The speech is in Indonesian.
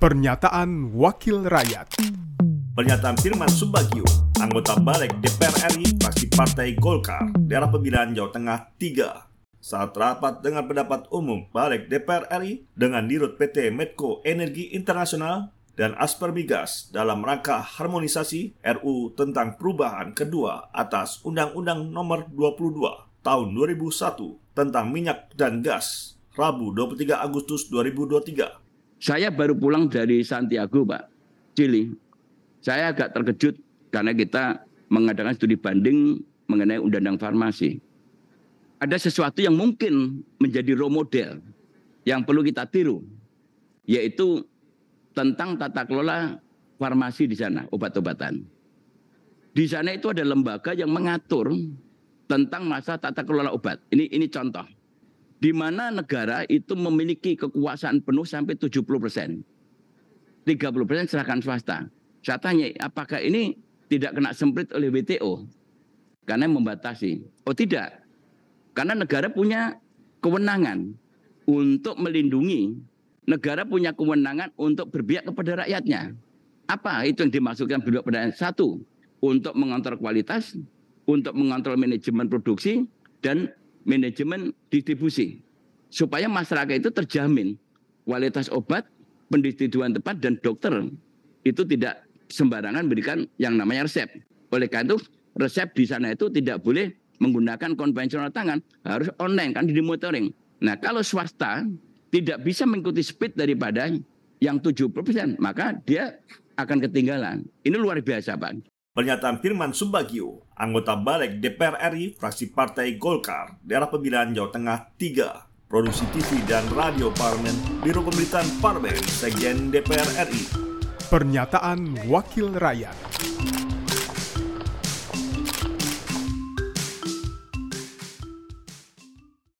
Pernyataan Wakil Rakyat. Pernyataan Firman Subagio, anggota Balik DPR RI, fraksi Partai Golkar, daerah pemilihan Jawa Tengah 3, saat rapat dengan pendapat umum Balik DPR RI dengan Dirut PT Medco Energi Internasional dan Asper Migas dalam rangka harmonisasi RU tentang perubahan kedua atas Undang-Undang Nomor 22 Tahun 2001 tentang minyak dan gas Rabu 23 Agustus 2023 saya baru pulang dari Santiago, Pak. Chili. Saya agak terkejut karena kita mengadakan studi banding mengenai undang-undang farmasi. Ada sesuatu yang mungkin menjadi role model yang perlu kita tiru, yaitu tentang tata kelola farmasi di sana, obat-obatan. Di sana itu ada lembaga yang mengatur tentang masa tata kelola obat. Ini ini contoh di mana negara itu memiliki kekuasaan penuh sampai 70 persen. 30 persen serahkan swasta. Saya tanya, apakah ini tidak kena semprit oleh WTO? Karena membatasi. Oh tidak. Karena negara punya kewenangan untuk melindungi. Negara punya kewenangan untuk berpihak kepada rakyatnya. Apa itu yang dimaksudkan berpihak kepada rakyat? Satu, untuk mengontrol kualitas, untuk mengontrol manajemen produksi, dan manajemen distribusi supaya masyarakat itu terjamin kualitas obat, pendistribusian tepat dan dokter itu tidak sembarangan berikan yang namanya resep. Oleh karena itu resep di sana itu tidak boleh menggunakan konvensional tangan, harus online kan di monitoring. Nah, kalau swasta tidak bisa mengikuti speed daripada yang 70%, maka dia akan ketinggalan. Ini luar biasa, Pak. Pernyataan Firman Subagio, anggota Balik DPR RI, fraksi Partai Golkar, daerah pemilihan Jawa Tengah 3, produksi TV dan radio Parlemen, Biro Pemerintahan Parlemen, Sekjen DPR RI. Pernyataan Wakil Rakyat